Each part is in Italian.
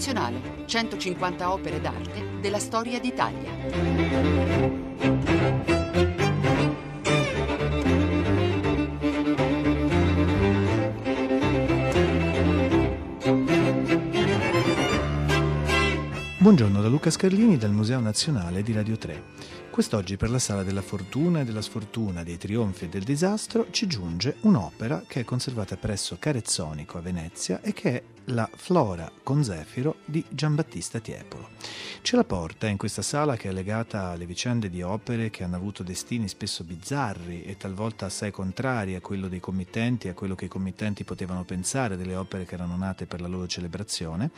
Nazionale, 150 opere d'arte della storia d'Italia. Buongiorno da Luca Scarlini del Museo Nazionale di Radio 3. Quest'oggi per la Sala della Fortuna e della Sfortuna, dei Trionfi e del Disastro ci giunge un'opera che è conservata presso Carezzonico a Venezia e che è la Flora con Zefiro di Giambattista Tiepolo. Ce la porta in questa sala che è legata alle vicende di opere che hanno avuto destini spesso bizzarri e talvolta assai contrari a quello dei committenti e a quello che i committenti potevano pensare delle opere che erano nate per la loro celebrazione,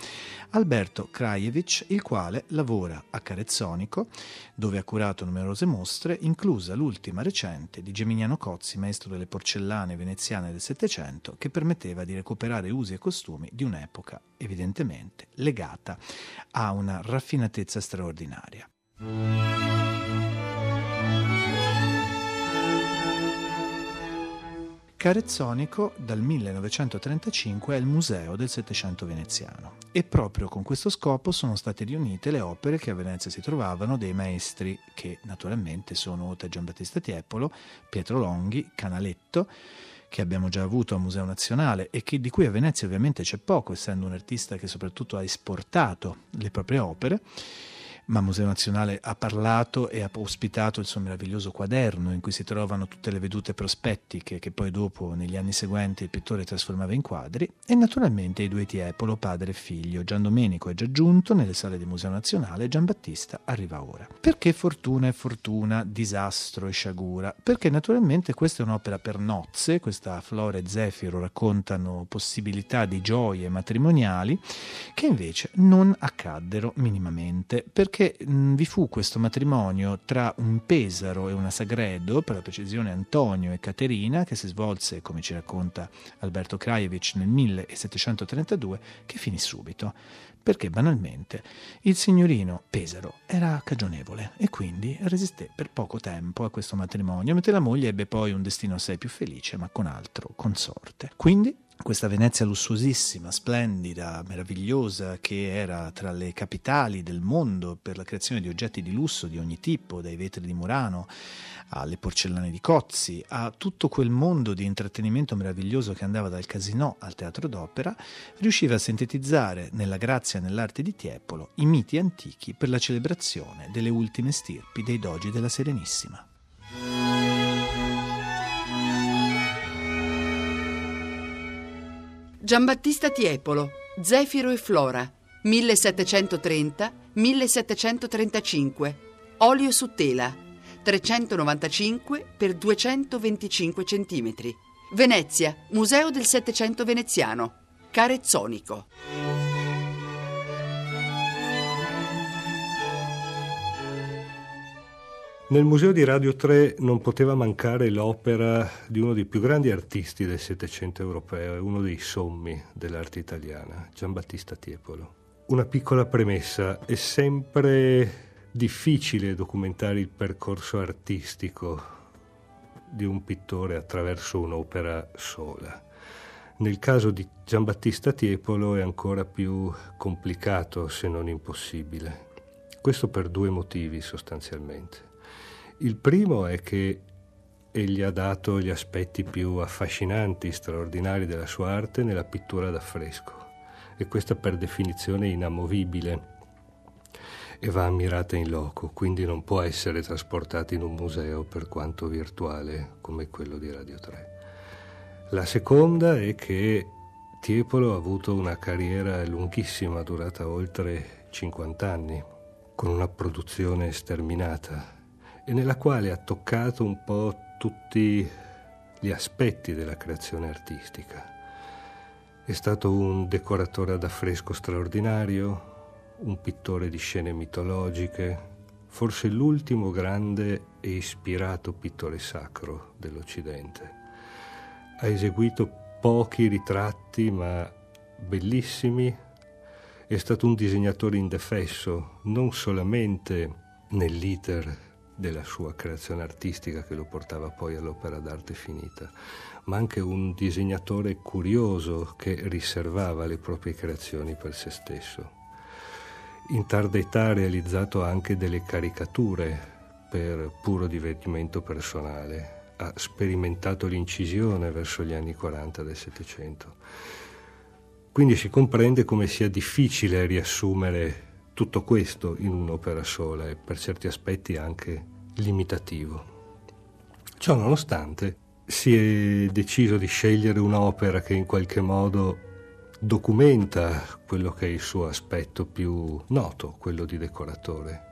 Alberto Krajewicz, il quale lavora a Carezzonico, dove ha curato numerose mostre, inclusa l'ultima recente di Geminiano Cozzi, maestro delle porcellane veneziane del Settecento, che permetteva di recuperare usi e costumi di un un'epoca evidentemente legata a una raffinatezza straordinaria. Carezzonico dal 1935 è il museo del Settecento veneziano. E proprio con questo scopo sono state riunite le opere che a Venezia si trovavano dei maestri che naturalmente sono oltre Giambattista Tiepolo, Pietro Longhi, Canaletto, che abbiamo già avuto al Museo Nazionale e che, di cui a Venezia ovviamente c'è poco, essendo un artista che soprattutto ha esportato le proprie opere ma Museo Nazionale ha parlato e ha ospitato il suo meraviglioso quaderno in cui si trovano tutte le vedute prospettiche che poi dopo negli anni seguenti il pittore trasformava in quadri e naturalmente i due Tiepolo, padre e figlio. Gian Domenico è già giunto nelle sale del Museo Nazionale, Gian Battista arriva ora. Perché fortuna e fortuna, disastro e sciagura? Perché naturalmente questa è un'opera per nozze, questa Flora e Zefiro raccontano possibilità di gioie matrimoniali che invece non accaddero minimamente. Perché perché mh, vi fu questo matrimonio tra un Pesaro e una Sagredo, per la precisione Antonio e Caterina, che si svolse, come ci racconta Alberto Krajewicz, nel 1732, che finì subito perché banalmente il signorino Pesaro era cagionevole e quindi resisté per poco tempo a questo matrimonio, mentre la moglie ebbe poi un destino assai più felice, ma con altro consorte. Quindi questa Venezia lussuosissima, splendida, meravigliosa, che era tra le capitali del mondo per la creazione di oggetti di lusso di ogni tipo, dai vetri di Murano alle porcellane di Cozzi, a tutto quel mondo di intrattenimento meraviglioso che andava dal casino al teatro d'opera, riusciva a sintetizzare nella grazia e nell'arte di Tiepolo i miti antichi per la celebrazione delle ultime stirpi dei dogi della Serenissima. Giambattista Tiepolo, Zefiro e Flora, 1730-1735, olio su tela, 395 x 225 cm. Venezia, Museo del Settecento veneziano, Carezzonico. Nel Museo di Radio 3 non poteva mancare l'opera di uno dei più grandi artisti del Settecento europeo e uno dei sommi dell'arte italiana, Giambattista Tiepolo. Una piccola premessa, è sempre difficile documentare il percorso artistico di un pittore attraverso un'opera sola. Nel caso di Giambattista Tiepolo è ancora più complicato se non impossibile. Questo per due motivi sostanzialmente. Il primo è che egli ha dato gli aspetti più affascinanti, straordinari della sua arte nella pittura d'affresco e questa per definizione è inamovibile e va ammirata in loco, quindi non può essere trasportata in un museo per quanto virtuale come quello di Radio 3. La seconda è che Tiepolo ha avuto una carriera lunghissima, durata oltre 50 anni, con una produzione sterminata e nella quale ha toccato un po' tutti gli aspetti della creazione artistica. È stato un decoratore ad affresco straordinario, un pittore di scene mitologiche, forse l'ultimo grande e ispirato pittore sacro dell'Occidente. Ha eseguito pochi ritratti ma bellissimi, è stato un disegnatore indefesso, non solamente nell'iter della sua creazione artistica che lo portava poi all'opera d'arte finita, ma anche un disegnatore curioso che riservava le proprie creazioni per se stesso. in tarda età ha realizzato anche delle caricature per puro divertimento personale, ha sperimentato l'incisione verso gli anni 40 del Settecento. Quindi si comprende come sia difficile riassumere tutto questo in un'opera sola e per certi aspetti anche limitativo. Ciò nonostante si è deciso di scegliere un'opera che in qualche modo documenta quello che è il suo aspetto più noto, quello di decoratore.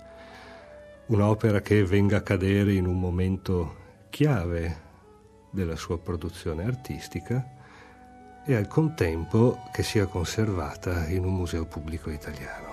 Un'opera che venga a cadere in un momento chiave della sua produzione artistica e al contempo che sia conservata in un museo pubblico italiano.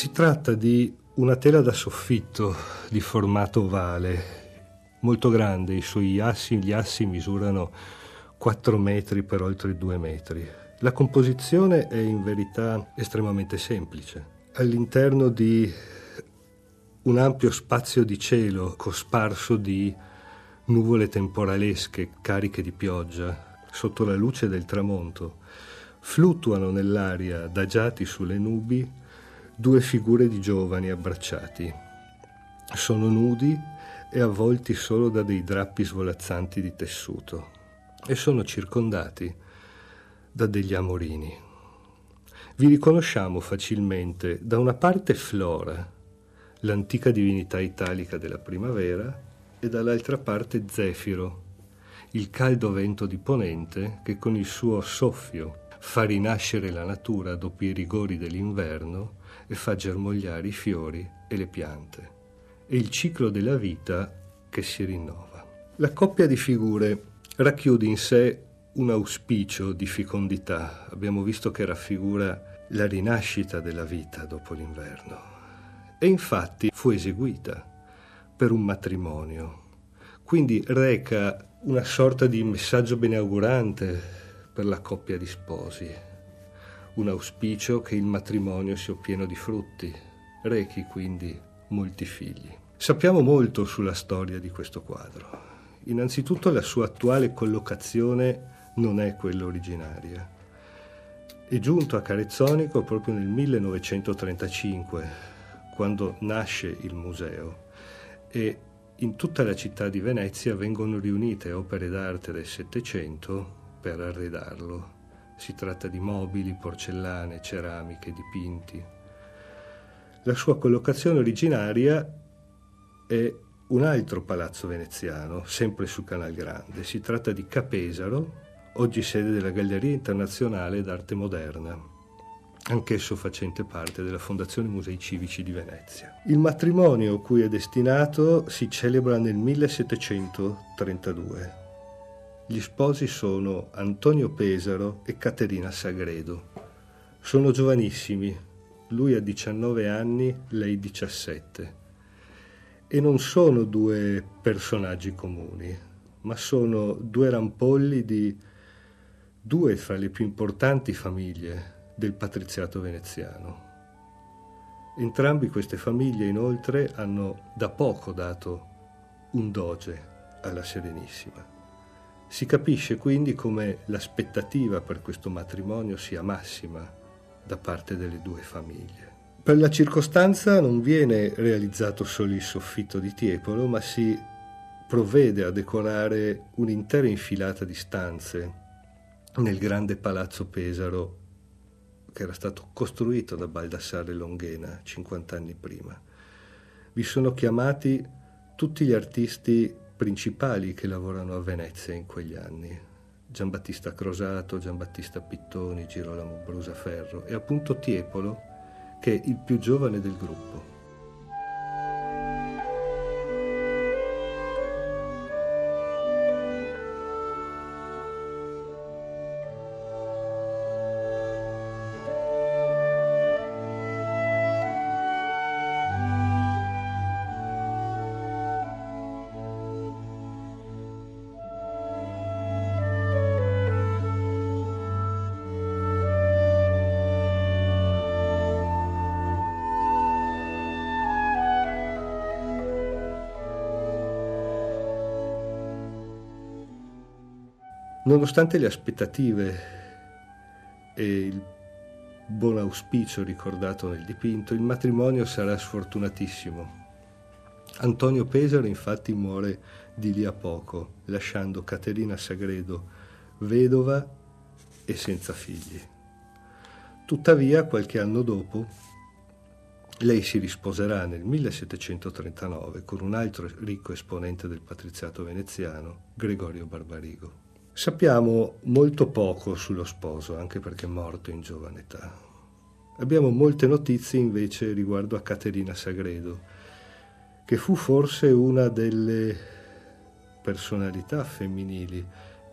Si tratta di una tela da soffitto di formato ovale, molto grande, i suoi assi, gli assi misurano 4 metri per oltre 2 metri. La composizione è in verità estremamente semplice. All'interno di un ampio spazio di cielo cosparso di nuvole temporalesche cariche di pioggia, sotto la luce del tramonto, fluttuano nell'aria adagiati sulle nubi due figure di giovani abbracciati. Sono nudi e avvolti solo da dei drappi svolazzanti di tessuto e sono circondati da degli amorini. Vi riconosciamo facilmente da una parte Flora, l'antica divinità italica della primavera, e dall'altra parte Zefiro, il caldo vento di ponente che con il suo soffio fa rinascere la natura dopo i rigori dell'inverno e fa germogliare i fiori e le piante. È il ciclo della vita che si rinnova. La coppia di figure racchiude in sé un auspicio di fecondità. Abbiamo visto che raffigura la rinascita della vita dopo l'inverno. E infatti fu eseguita per un matrimonio. Quindi reca una sorta di messaggio beneaugurante per la coppia di sposi un auspicio che il matrimonio sia pieno di frutti, rechi quindi molti figli. Sappiamo molto sulla storia di questo quadro. Innanzitutto la sua attuale collocazione non è quella originaria. È giunto a Carezzonico proprio nel 1935, quando nasce il museo e in tutta la città di Venezia vengono riunite opere d'arte del Settecento per arredarlo. Si tratta di mobili, porcellane, ceramiche, dipinti. La sua collocazione originaria è un altro palazzo veneziano, sempre su Canal Grande. Si tratta di Capesaro, oggi sede della Galleria Internazionale d'Arte Moderna, anch'esso facente parte della Fondazione Musei Civici di Venezia. Il matrimonio cui è destinato si celebra nel 1732. Gli sposi sono Antonio Pesaro e Caterina Sagredo. Sono giovanissimi, lui ha 19 anni, lei 17. E non sono due personaggi comuni, ma sono due rampolli di due fra le più importanti famiglie del patriziato veneziano. Entrambi queste famiglie inoltre hanno da poco dato un doge alla Serenissima. Si capisce quindi come l'aspettativa per questo matrimonio sia massima da parte delle due famiglie. Per la circostanza non viene realizzato solo il soffitto di Tiepolo, ma si provvede a decorare un'intera infilata di stanze nel grande palazzo Pesaro che era stato costruito da Baldassare Longhena 50 anni prima. Vi sono chiamati tutti gli artisti principali che lavorano a Venezia in quegli anni. Giambattista Crosato, Giambattista Pittoni, Girolamo Brusaferro e appunto Tiepolo, che è il più giovane del gruppo. Nonostante le aspettative e il buon auspicio ricordato nel dipinto, il matrimonio sarà sfortunatissimo. Antonio Pesaro infatti muore di lì a poco, lasciando Caterina Sagredo vedova e senza figli. Tuttavia, qualche anno dopo, lei si risposerà nel 1739 con un altro ricco esponente del patriziato veneziano, Gregorio Barbarigo. Sappiamo molto poco sullo sposo, anche perché è morto in giovane età. Abbiamo molte notizie invece riguardo a Caterina Sagredo, che fu forse una delle personalità femminili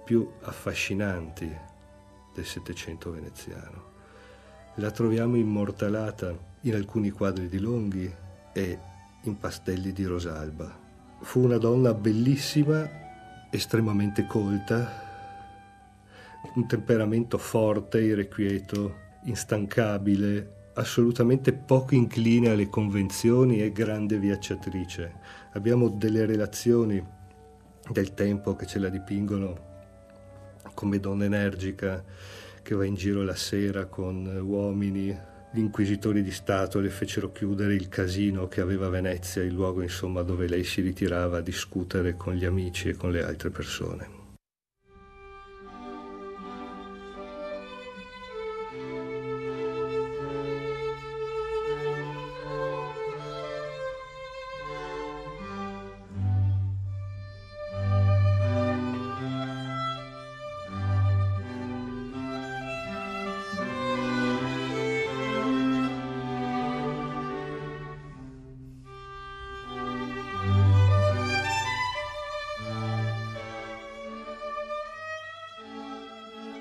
più affascinanti del Settecento veneziano. La troviamo immortalata in alcuni quadri di Longhi e in pastelli di Rosalba. Fu una donna bellissima, estremamente colta, un temperamento forte, irrequieto, instancabile, assolutamente poco incline alle convenzioni e grande viaggiatrice. Abbiamo delle relazioni del tempo che ce la dipingono come donna energica che va in giro la sera con uomini. Gli inquisitori di Stato le fecero chiudere il casino che aveva Venezia, il luogo insomma dove lei si ritirava a discutere con gli amici e con le altre persone.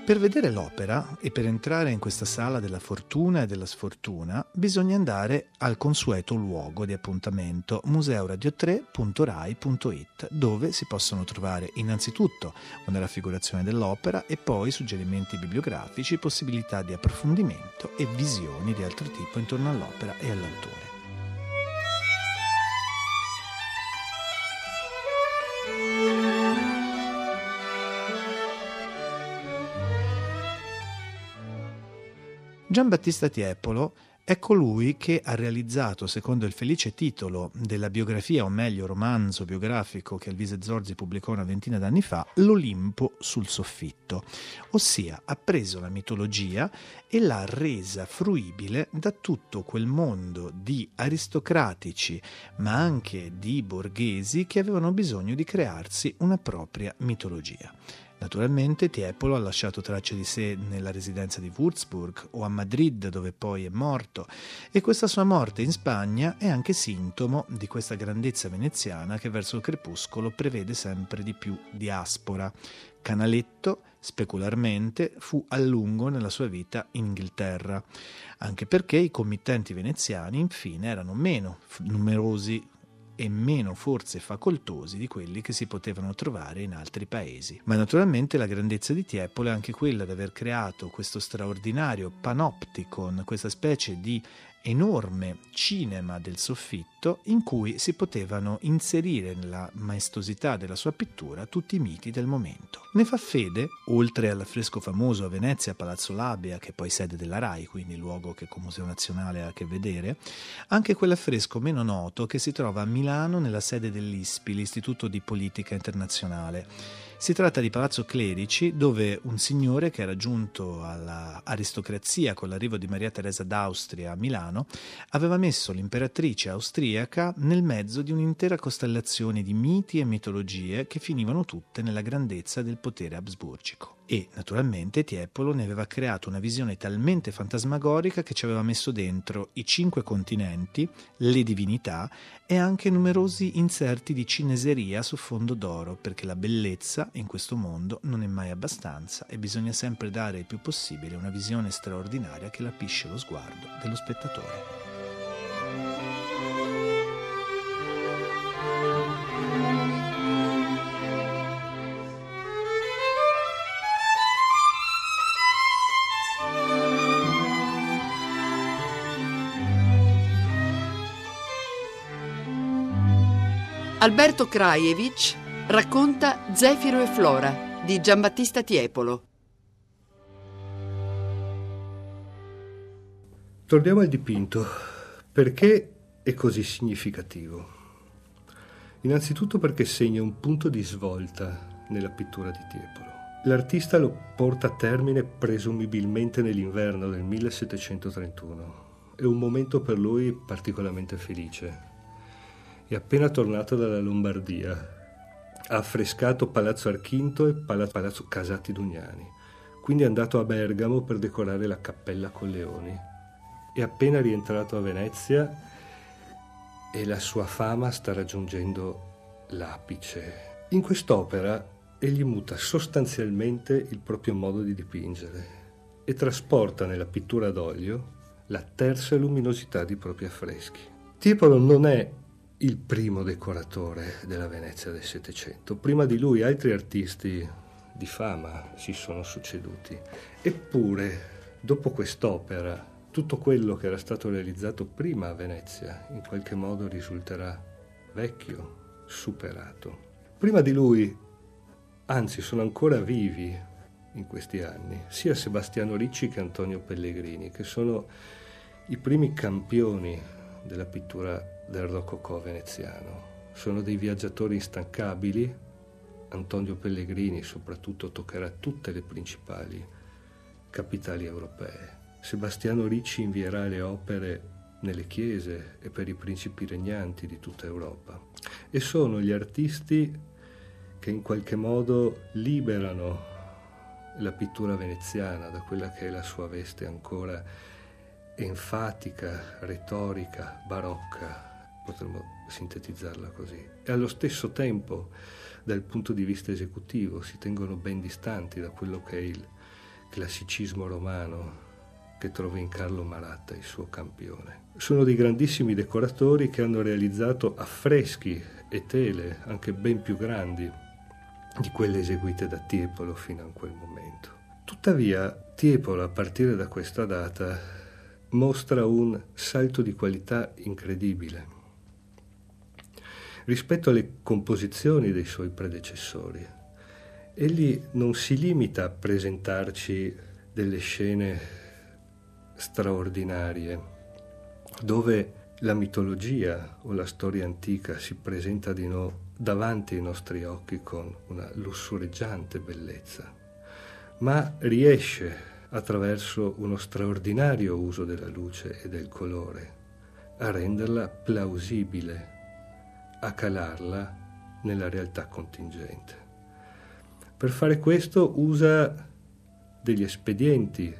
Per vedere l'opera e per entrare in questa sala della fortuna e della sfortuna bisogna andare al consueto luogo di appuntamento museoradio3.rai.it dove si possono trovare innanzitutto una raffigurazione dell'opera e poi suggerimenti bibliografici, possibilità di approfondimento e visioni di altro tipo intorno all'opera e all'autore. Giambattista Tiepolo è colui che ha realizzato, secondo il felice titolo della biografia, o meglio romanzo biografico che Alvise Zorzi pubblicò una ventina d'anni fa, L'Olimpo sul soffitto, ossia ha preso la mitologia e l'ha resa fruibile da tutto quel mondo di aristocratici, ma anche di borghesi che avevano bisogno di crearsi una propria mitologia. Naturalmente Tiepolo ha lasciato tracce di sé nella residenza di Würzburg o a Madrid dove poi è morto e questa sua morte in Spagna è anche sintomo di questa grandezza veneziana che verso il crepuscolo prevede sempre di più diaspora. Canaletto, specularmente, fu a lungo nella sua vita in Inghilterra, anche perché i committenti veneziani infine erano meno numerosi e meno forse facoltosi di quelli che si potevano trovare in altri paesi. Ma naturalmente la grandezza di Tiepolo è anche quella di aver creato questo straordinario panopticon, questa specie di enorme cinema del soffitto in cui si potevano inserire nella maestosità della sua pittura tutti i miti del momento. Ne fa fede, oltre all'affresco famoso a Venezia, Palazzo Labia, che è poi sede della RAI, quindi luogo che con Museo Nazionale ha a che vedere, anche quell'affresco meno noto che si trova a Milano nella sede dell'ISPI, l'Istituto di Politica Internazionale si tratta di Palazzo Clerici, dove un signore che era giunto all'aristocrazia con l'arrivo di Maria Teresa d'Austria a Milano aveva messo l'imperatrice austriaca nel mezzo di un'intera costellazione di miti e mitologie che finivano tutte nella grandezza del potere absburgico e naturalmente Tiepolo ne aveva creato una visione talmente fantasmagorica che ci aveva messo dentro i cinque continenti, le divinità e anche numerosi inserti di cineseria su fondo d'oro, perché la bellezza in questo mondo non è mai abbastanza e bisogna sempre dare il più possibile una visione straordinaria che lapisce lo sguardo dello spettatore. Alberto Krajewicz racconta Zefiro e Flora di Giambattista Tiepolo. Torniamo al dipinto. Perché è così significativo? Innanzitutto perché segna un punto di svolta nella pittura di Tiepolo. L'artista lo porta a termine presumibilmente nell'inverno del 1731. È un momento per lui particolarmente felice. È appena tornato dalla Lombardia. Ha affrescato Palazzo Archinto e Palazzo Casati Dugnani. Quindi è andato a Bergamo per decorare la Cappella con Leoni. È appena rientrato a Venezia e la sua fama sta raggiungendo l'apice. In quest'opera egli muta sostanzialmente il proprio modo di dipingere e trasporta nella pittura d'olio la terza luminosità di propri affreschi. Tiepolo non è il primo decoratore della Venezia del Settecento. Prima di lui altri artisti di fama si sono succeduti. Eppure, dopo quest'opera, tutto quello che era stato realizzato prima a Venezia in qualche modo risulterà vecchio, superato. Prima di lui anzi sono ancora vivi in questi anni, sia Sebastiano Ricci che Antonio Pellegrini, che sono i primi campioni della pittura del rococò veneziano. Sono dei viaggiatori instancabili. Antonio Pellegrini soprattutto toccherà tutte le principali capitali europee. Sebastiano Ricci invierà le opere nelle chiese e per i principi regnanti di tutta Europa. E sono gli artisti che in qualche modo liberano la pittura veneziana da quella che è la sua veste ancora enfatica, retorica, barocca, potremmo sintetizzarla così. E allo stesso tempo, dal punto di vista esecutivo, si tengono ben distanti da quello che è il classicismo romano che trova in Carlo Maratta, il suo campione. Sono dei grandissimi decoratori che hanno realizzato affreschi e tele anche ben più grandi di quelle eseguite da Tiepolo fino a quel momento. Tuttavia, Tiepolo a partire da questa data mostra un salto di qualità incredibile rispetto alle composizioni dei suoi predecessori. Egli non si limita a presentarci delle scene straordinarie dove la mitologia o la storia antica si presenta di no davanti ai nostri occhi con una lussureggiante bellezza, ma riesce attraverso uno straordinario uso della luce e del colore a renderla plausibile, a calarla nella realtà contingente. Per fare questo usa degli espedienti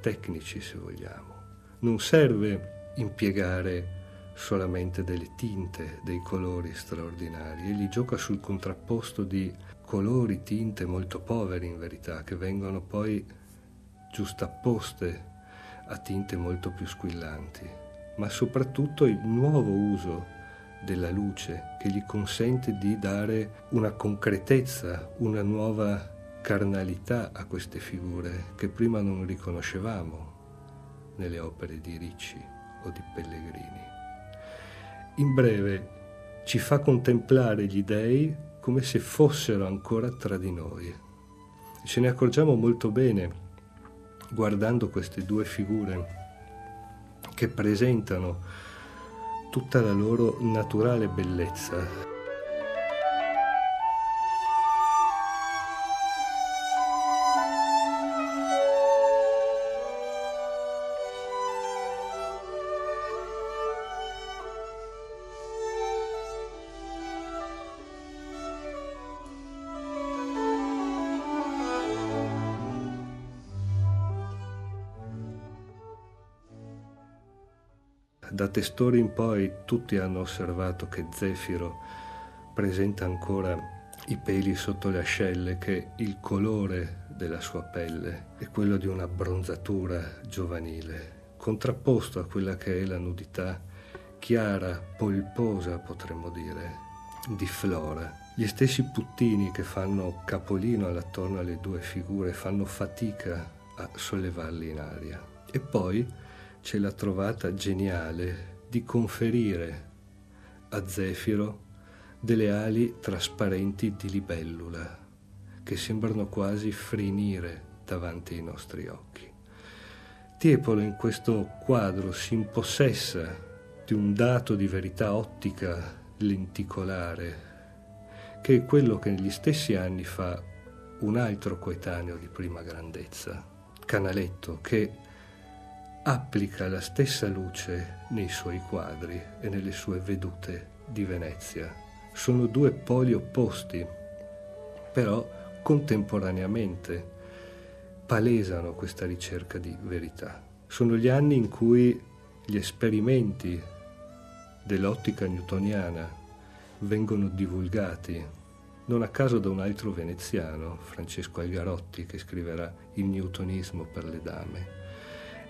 tecnici, se vogliamo. Non serve impiegare solamente delle tinte, dei colori straordinari. Egli gioca sul contrapposto di colori, tinte molto poveri in verità, che vengono poi giustapposte a tinte molto più squillanti, ma soprattutto il nuovo uso della luce che gli consente di dare una concretezza, una nuova carnalità a queste figure che prima non riconoscevamo nelle opere di Ricci o di Pellegrini in breve ci fa contemplare gli dei come se fossero ancora tra di noi. Ce ne accorgiamo molto bene guardando queste due figure che presentano tutta la loro naturale bellezza. Da Testori in poi tutti hanno osservato che Zefiro presenta ancora i peli sotto le ascelle, che il colore della sua pelle è quello di una bronzatura giovanile, contrapposto a quella che è la nudità chiara, polposa potremmo dire, di Flora. Gli stessi puttini che fanno capolino attorno alle due figure fanno fatica a sollevarli in aria. E poi c'è la trovata geniale di conferire a Zefiro delle ali trasparenti di libellula, che sembrano quasi frenire davanti ai nostri occhi. Tiepolo in questo quadro si impossessa di un dato di verità ottica lenticolare, che è quello che negli stessi anni fa un altro coetaneo di prima grandezza, Canaletto, che applica la stessa luce nei suoi quadri e nelle sue vedute di Venezia. Sono due poli opposti, però contemporaneamente palesano questa ricerca di verità. Sono gli anni in cui gli esperimenti dell'ottica newtoniana vengono divulgati, non a caso da un altro veneziano, Francesco Algarotti, che scriverà Il newtonismo per le dame.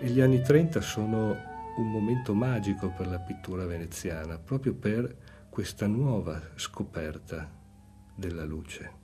E gli anni 30 sono un momento magico per la pittura veneziana, proprio per questa nuova scoperta della luce.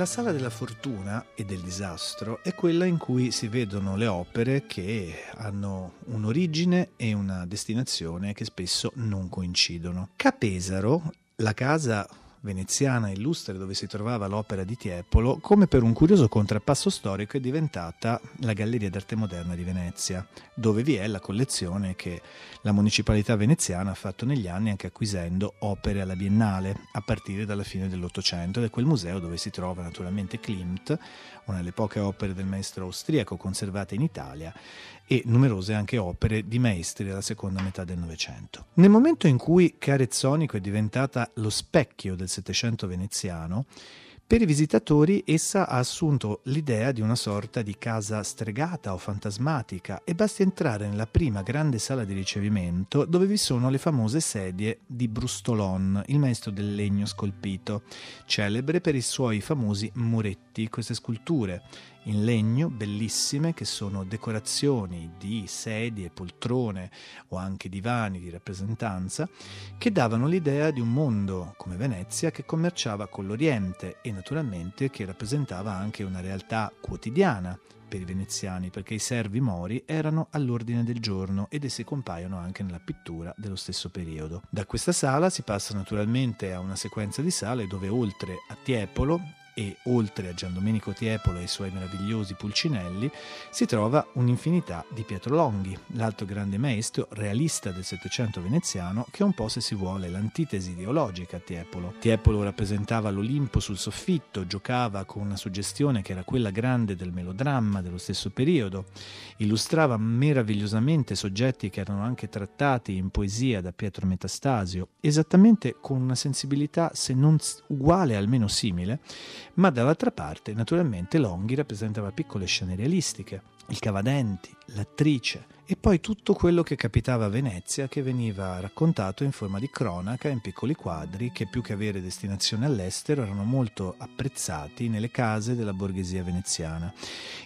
La sala della fortuna e del disastro è quella in cui si vedono le opere che hanno un'origine e una destinazione che spesso non coincidono. Capesaro, la casa veneziana illustre dove si trovava l'opera di Tiepolo, come per un curioso contrappasso storico è diventata la Galleria d'arte moderna di Venezia, dove vi è la collezione che la municipalità veneziana ha fatto negli anni anche acquisendo opere alla Biennale a partire dalla fine dell'Ottocento ed è quel museo dove si trova naturalmente Klimt, una delle poche opere del maestro austriaco conservate in Italia e numerose anche opere di maestri della seconda metà del Novecento. Nel momento in cui Carezzonico è diventata lo specchio del Settecento veneziano, per i visitatori essa ha assunto l'idea di una sorta di casa stregata o fantasmatica e basti entrare nella prima grande sala di ricevimento dove vi sono le famose sedie di Brustolon, il maestro del legno scolpito, celebre per i suoi famosi muretti, queste sculture in legno bellissime che sono decorazioni di sedie, poltrone o anche divani di rappresentanza che davano l'idea di un mondo come Venezia che commerciava con l'Oriente e naturalmente che rappresentava anche una realtà quotidiana per i veneziani perché i servi mori erano all'ordine del giorno ed essi compaiono anche nella pittura dello stesso periodo. Da questa sala si passa naturalmente a una sequenza di sale dove oltre a Tiepolo e oltre a Gian Domenico Tiepolo e i suoi meravigliosi pulcinelli si trova un'infinità di Pietro Longhi, l'altro grande maestro realista del Settecento veneziano che è un po' se si vuole l'antitesi ideologica a Tiepolo. Tiepolo rappresentava l'Olimpo sul soffitto, giocava con una suggestione che era quella grande del melodramma dello stesso periodo, illustrava meravigliosamente soggetti che erano anche trattati in poesia da Pietro Metastasio, esattamente con una sensibilità se non uguale almeno simile, ma dall'altra parte naturalmente Longhi rappresentava piccole scene realistiche, il cavadenti, l'attrice e poi tutto quello che capitava a Venezia che veniva raccontato in forma di cronaca in piccoli quadri che più che avere destinazione all'estero erano molto apprezzati nelle case della borghesia veneziana.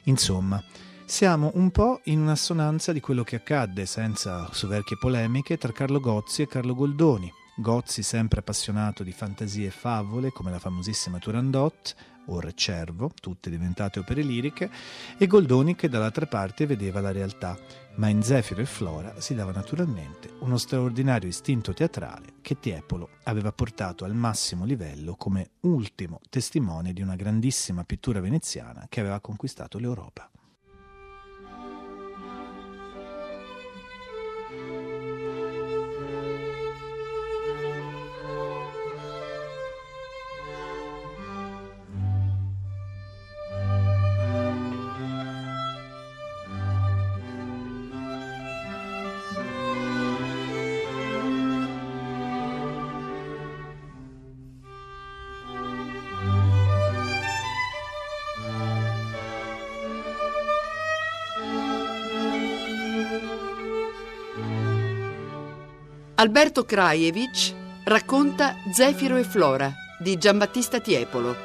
Insomma, siamo un po' in un'assonanza di quello che accadde, senza soverchie polemiche, tra Carlo Gozzi e Carlo Goldoni Gozzi sempre appassionato di fantasie e favole come la famosissima Turandot o Re Cervo, tutte diventate opere liriche, e Goldoni che dall'altra parte vedeva la realtà, ma in Zefiro e Flora si dava naturalmente uno straordinario istinto teatrale che Tiepolo aveva portato al massimo livello come ultimo testimone di una grandissima pittura veneziana che aveva conquistato l'Europa. Alberto Krajewicz racconta Zefiro e Flora di Giambattista Tiepolo.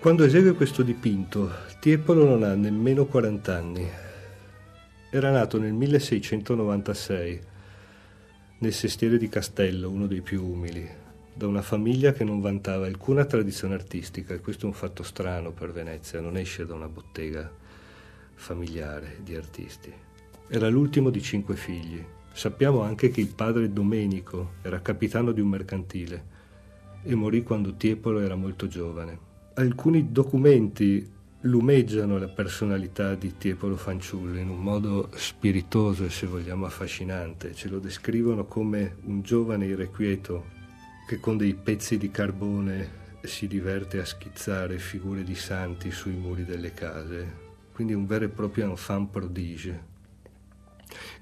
Quando esegue questo dipinto, Tiepolo non ha nemmeno 40 anni. Era nato nel 1696 nel sestiere di Castello, uno dei più umili, da una famiglia che non vantava alcuna tradizione artistica e questo è un fatto strano per Venezia, non esce da una bottega familiare di artisti. Era l'ultimo di cinque figli. Sappiamo anche che il padre Domenico era capitano di un mercantile e morì quando Tiepolo era molto giovane. Alcuni documenti lumeggiano la personalità di Tiepolo Fanciullo in un modo spiritoso e se vogliamo affascinante. Ce lo descrivono come un giovane irrequieto che con dei pezzi di carbone si diverte a schizzare figure di santi sui muri delle case. Quindi un vero e proprio enfant prodige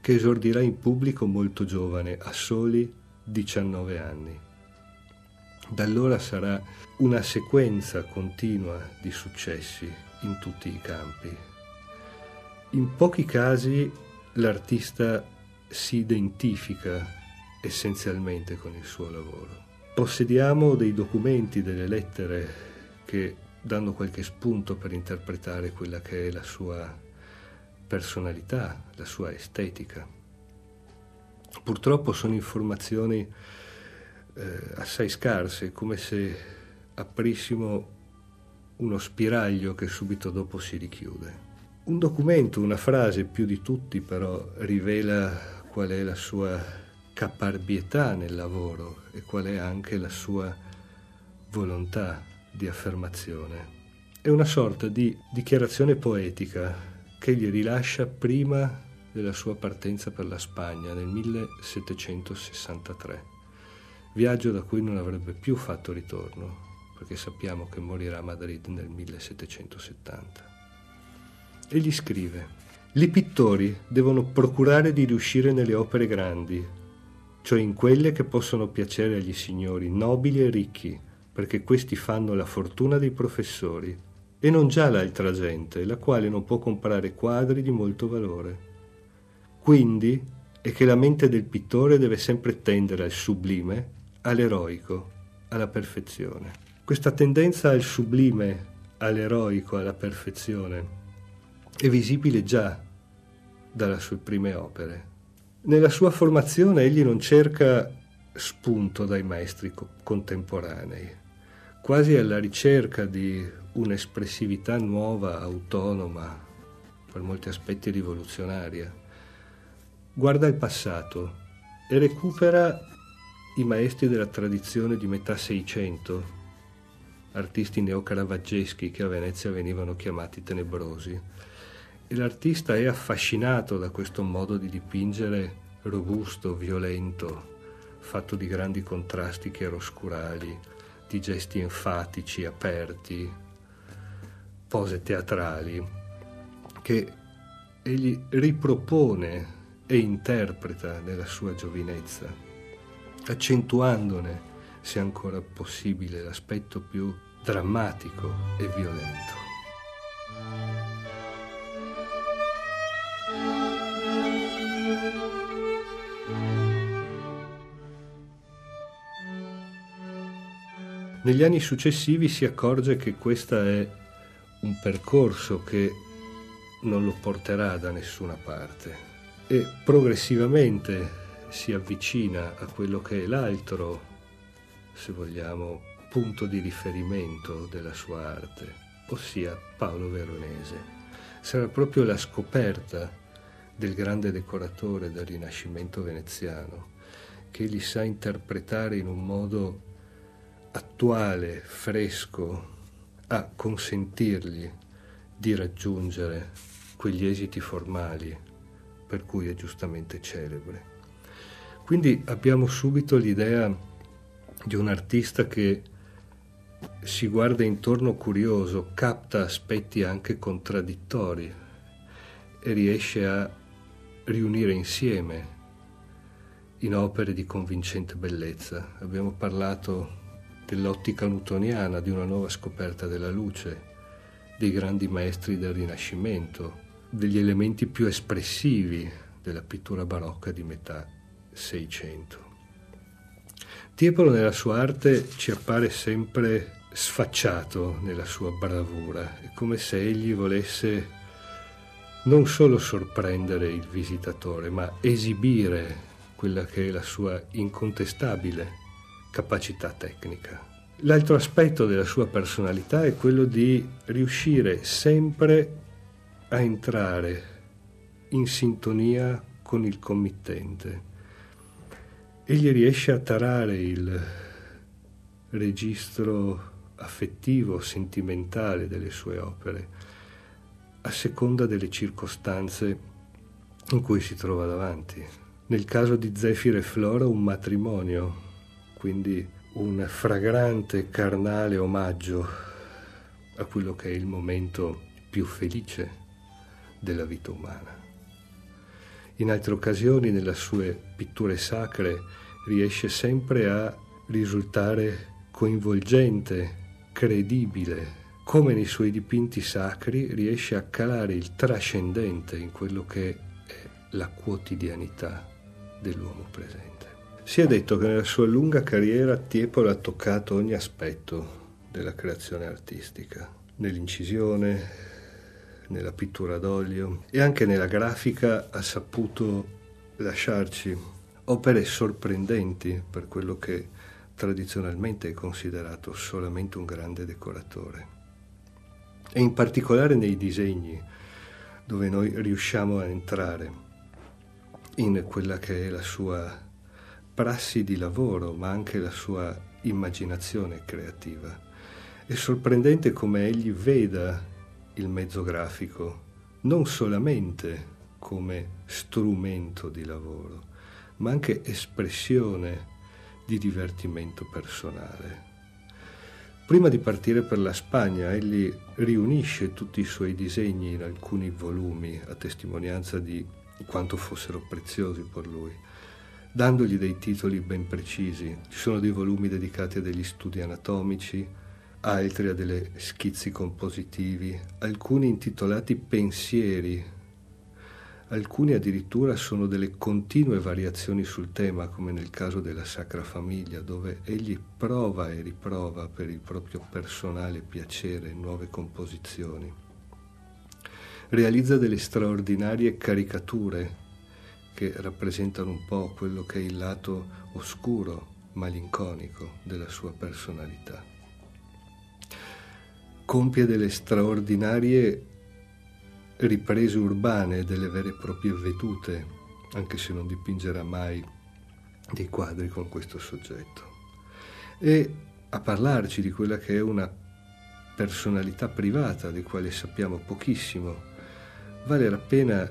che esordirà in pubblico molto giovane, a soli 19 anni. Da allora sarà una sequenza continua di successi in tutti i campi. In pochi casi l'artista si identifica essenzialmente con il suo lavoro. Possediamo dei documenti, delle lettere che danno qualche spunto per interpretare quella che è la sua personalità, la sua estetica. Purtroppo sono informazioni eh, assai scarse, come se aprissimo uno spiraglio che subito dopo si richiude. Un documento, una frase più di tutti però rivela qual è la sua caparbietà nel lavoro e qual è anche la sua volontà di affermazione. È una sorta di dichiarazione poetica che gli rilascia prima della sua partenza per la Spagna nel 1763 viaggio da cui non avrebbe più fatto ritorno, perché sappiamo che morirà a Madrid nel 1770. Egli scrive, i pittori devono procurare di riuscire nelle opere grandi, cioè in quelle che possono piacere agli signori nobili e ricchi, perché questi fanno la fortuna dei professori, e non già l'altra gente, la quale non può comprare quadri di molto valore. Quindi è che la mente del pittore deve sempre tendere al sublime all'eroico, alla perfezione. Questa tendenza al sublime, all'eroico, alla perfezione è visibile già dalle sue prime opere. Nella sua formazione egli non cerca spunto dai maestri contemporanei, quasi alla ricerca di un'espressività nuova, autonoma, per molti aspetti rivoluzionaria. Guarda il passato e recupera i maestri della tradizione di metà Seicento, artisti neocaravaggeschi che a Venezia venivano chiamati tenebrosi. E l'artista è affascinato da questo modo di dipingere robusto, violento, fatto di grandi contrasti chiaroscurali, di gesti enfatici, aperti, pose teatrali, che egli ripropone e interpreta nella sua giovinezza accentuandone, se ancora possibile, l'aspetto più drammatico e violento. Negli anni successivi si accorge che questo è un percorso che non lo porterà da nessuna parte e progressivamente si avvicina a quello che è l'altro, se vogliamo, punto di riferimento della sua arte, ossia Paolo Veronese. Sarà proprio la scoperta del grande decoratore del Rinascimento veneziano, che li sa interpretare in un modo attuale, fresco, a consentirgli di raggiungere quegli esiti formali per cui è giustamente celebre. Quindi abbiamo subito l'idea di un artista che si guarda intorno curioso, capta aspetti anche contraddittori e riesce a riunire insieme in opere di convincente bellezza. Abbiamo parlato dell'ottica newtoniana, di una nuova scoperta della luce, dei grandi maestri del Rinascimento, degli elementi più espressivi della pittura barocca di metà 600. Tiepolo nella sua arte ci appare sempre sfacciato nella sua bravura, è come se egli volesse non solo sorprendere il visitatore, ma esibire quella che è la sua incontestabile capacità tecnica. L'altro aspetto della sua personalità è quello di riuscire sempre a entrare in sintonia con il committente. Egli riesce a tarare il registro affettivo, sentimentale delle sue opere, a seconda delle circostanze in cui si trova davanti. Nel caso di Zefiro e Flora un matrimonio, quindi un fragrante, carnale omaggio a quello che è il momento più felice della vita umana. In altre occasioni, nelle sue pitture sacre, riesce sempre a risultare coinvolgente, credibile, come nei suoi dipinti sacri riesce a calare il trascendente in quello che è la quotidianità dell'uomo presente. Si è detto che nella sua lunga carriera Tiepolo ha toccato ogni aspetto della creazione artistica, nell'incisione, nella pittura d'olio e anche nella grafica ha saputo lasciarci opere sorprendenti per quello che tradizionalmente è considerato solamente un grande decoratore. E in particolare nei disegni, dove noi riusciamo a entrare in quella che è la sua prassi di lavoro, ma anche la sua immaginazione creativa. È sorprendente come egli veda il mezzo grafico non solamente come strumento di lavoro, ma anche espressione di divertimento personale. Prima di partire per la Spagna, egli riunisce tutti i suoi disegni in alcuni volumi a testimonianza di quanto fossero preziosi per lui dandogli dei titoli ben precisi. Ci sono dei volumi dedicati a degli studi anatomici, altri a delle schizzi compositivi, alcuni intitolati Pensieri, alcuni addirittura sono delle continue variazioni sul tema, come nel caso della Sacra Famiglia, dove egli prova e riprova per il proprio personale piacere nuove composizioni. Realizza delle straordinarie caricature che rappresentano un po' quello che è il lato oscuro, malinconico della sua personalità. Compie delle straordinarie riprese urbane, delle vere e proprie vedute, anche se non dipingerà mai dei quadri con questo soggetto. E a parlarci di quella che è una personalità privata, di quale sappiamo pochissimo, vale la pena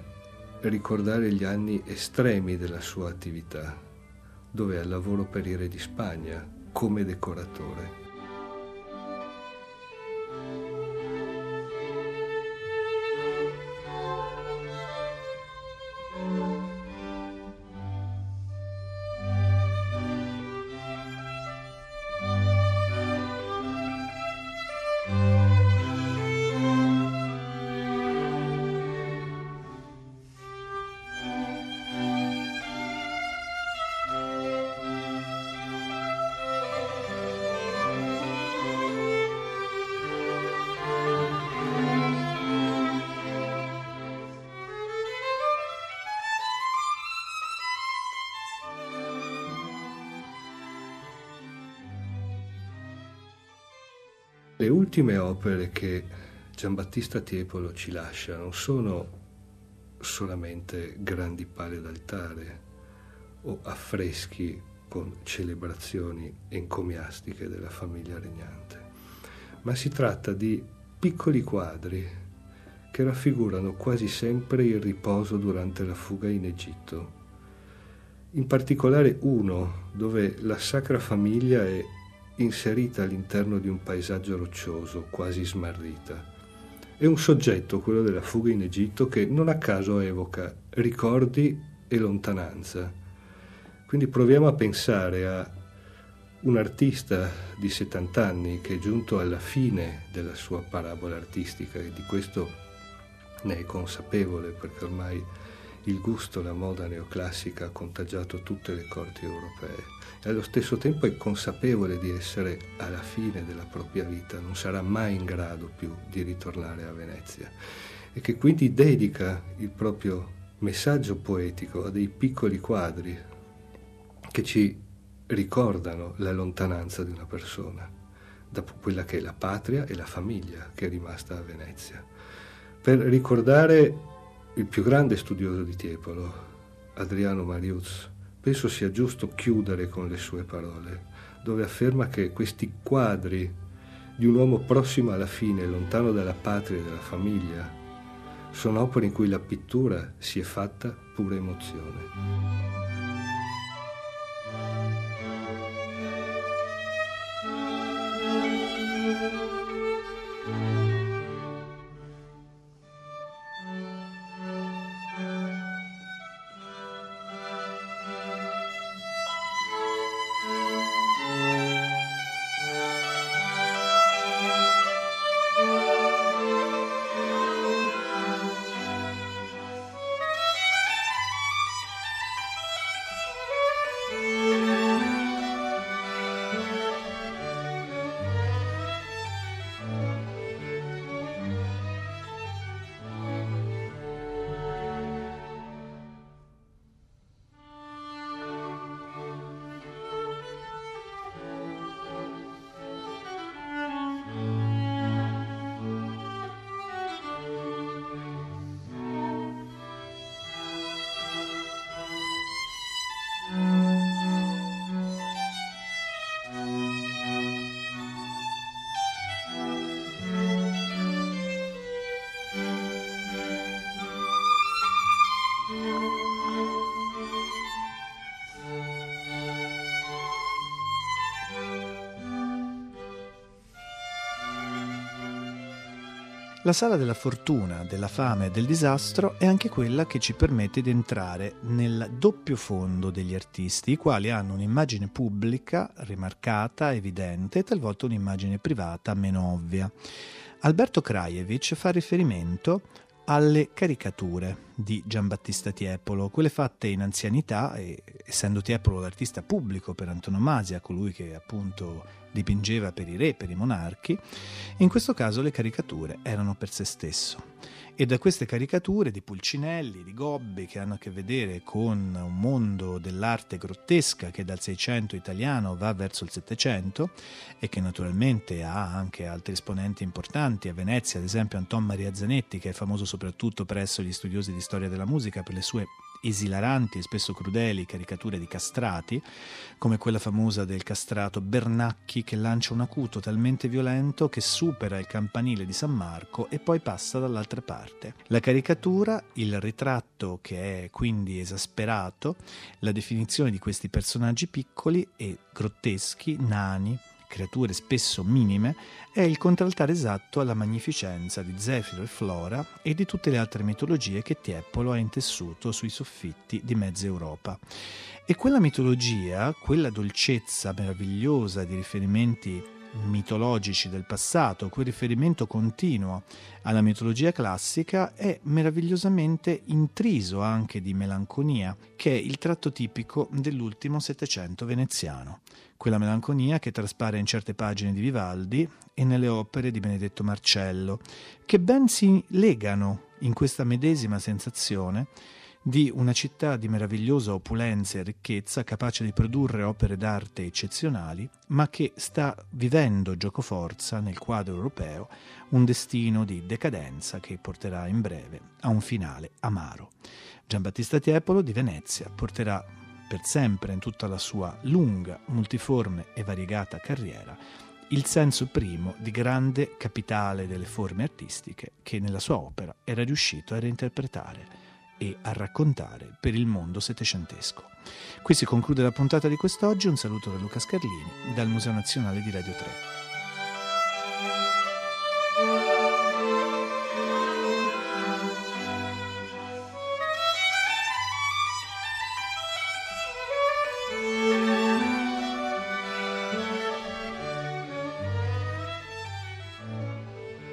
ricordare gli anni estremi della sua attività, dove al lavoro per i re di Spagna come decoratore. Le ultime opere che Giambattista Tiepolo ci lascia non sono solamente grandi pale d'altare o affreschi con celebrazioni encomiastiche della famiglia regnante, ma si tratta di piccoli quadri che raffigurano quasi sempre il riposo durante la fuga in Egitto. In particolare uno dove la Sacra Famiglia è inserita all'interno di un paesaggio roccioso, quasi smarrita. È un soggetto, quello della fuga in Egitto, che non a caso evoca ricordi e lontananza. Quindi proviamo a pensare a un artista di 70 anni che è giunto alla fine della sua parabola artistica e di questo ne è consapevole perché ormai il gusto, la moda neoclassica ha contagiato tutte le corti europee e allo stesso tempo è consapevole di essere alla fine della propria vita, non sarà mai in grado più di ritornare a Venezia e che quindi dedica il proprio messaggio poetico a dei piccoli quadri che ci ricordano la lontananza di una persona da quella che è la patria e la famiglia che è rimasta a Venezia. Per ricordare il più grande studioso di Tiepolo, Adriano Mariuz, penso sia giusto chiudere con le sue parole, dove afferma che questi quadri di un uomo prossimo alla fine, lontano dalla patria e dalla famiglia, sono opere in cui la pittura si è fatta pura emozione. La sala della fortuna, della fame e del disastro è anche quella che ci permette di entrare nel doppio fondo degli artisti, i quali hanno un'immagine pubblica rimarcata, evidente, e talvolta un'immagine privata meno ovvia. Alberto Krajewicz fa riferimento alle caricature di Giambattista Tiepolo, quelle fatte in anzianità essendo Tiepolo l'artista pubblico per antonomasia, colui che appunto dipingeva per i re, per i monarchi, in questo caso le caricature erano per se stesso. E da queste caricature di Pulcinelli, di Gobbi, che hanno a che vedere con un mondo dell'arte grottesca che dal Seicento italiano va verso il Settecento e che naturalmente ha anche altri esponenti importanti, a Venezia ad esempio Anton Maria Zanetti, che è famoso soprattutto presso gli studiosi di storia della musica per le sue esilaranti e spesso crudeli caricature di castrati, come quella famosa del castrato Bernacchi che lancia un acuto talmente violento che supera il campanile di San Marco e poi passa dall'altra parte. La caricatura, il ritratto che è quindi esasperato, la definizione di questi personaggi piccoli e grotteschi, nani, creature spesso minime, è il contraltare esatto alla magnificenza di Zefiro e Flora e di tutte le altre mitologie che Tiepolo ha intessuto sui soffitti di mezza Europa. E quella mitologia, quella dolcezza meravigliosa di riferimenti mitologici del passato, quel riferimento continuo alla mitologia classica è meravigliosamente intriso anche di melanconia, che è il tratto tipico dell'ultimo Settecento veneziano, quella melanconia che traspare in certe pagine di Vivaldi e nelle opere di Benedetto Marcello, che ben si legano in questa medesima sensazione di una città di meravigliosa opulenza e ricchezza capace di produrre opere d'arte eccezionali, ma che sta vivendo giocoforza nel quadro europeo un destino di decadenza che porterà in breve a un finale amaro. Giambattista Tiepolo di Venezia porterà per sempre in tutta la sua lunga, multiforme e variegata carriera il senso primo di grande capitale delle forme artistiche che nella sua opera era riuscito a reinterpretare e a raccontare per il mondo settecentesco. Qui si conclude la puntata di quest'oggi, un saluto da Luca Scarlini dal Museo Nazionale di Radio 3.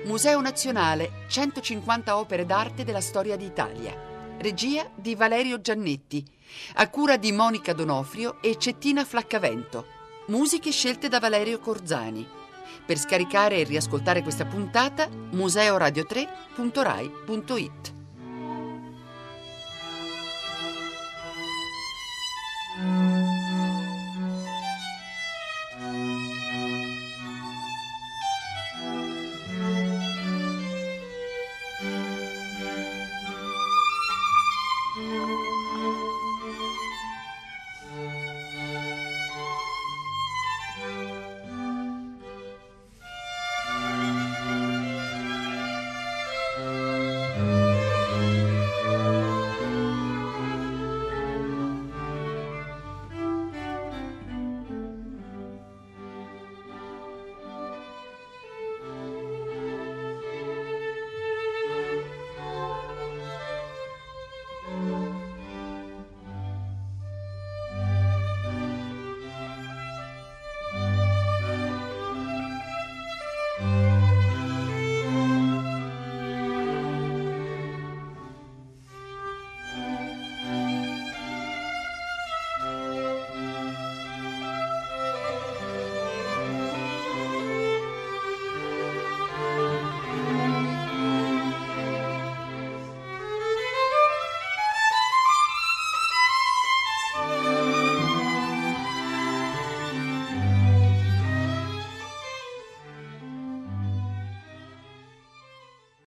Museo Nazionale, 150 opere d'arte della storia d'Italia regia di Valerio Giannetti, a cura di Monica Donofrio e Cettina Flaccavento, musiche scelte da Valerio Corzani. Per scaricare e riascoltare questa puntata, museoradio3.rai.it. thank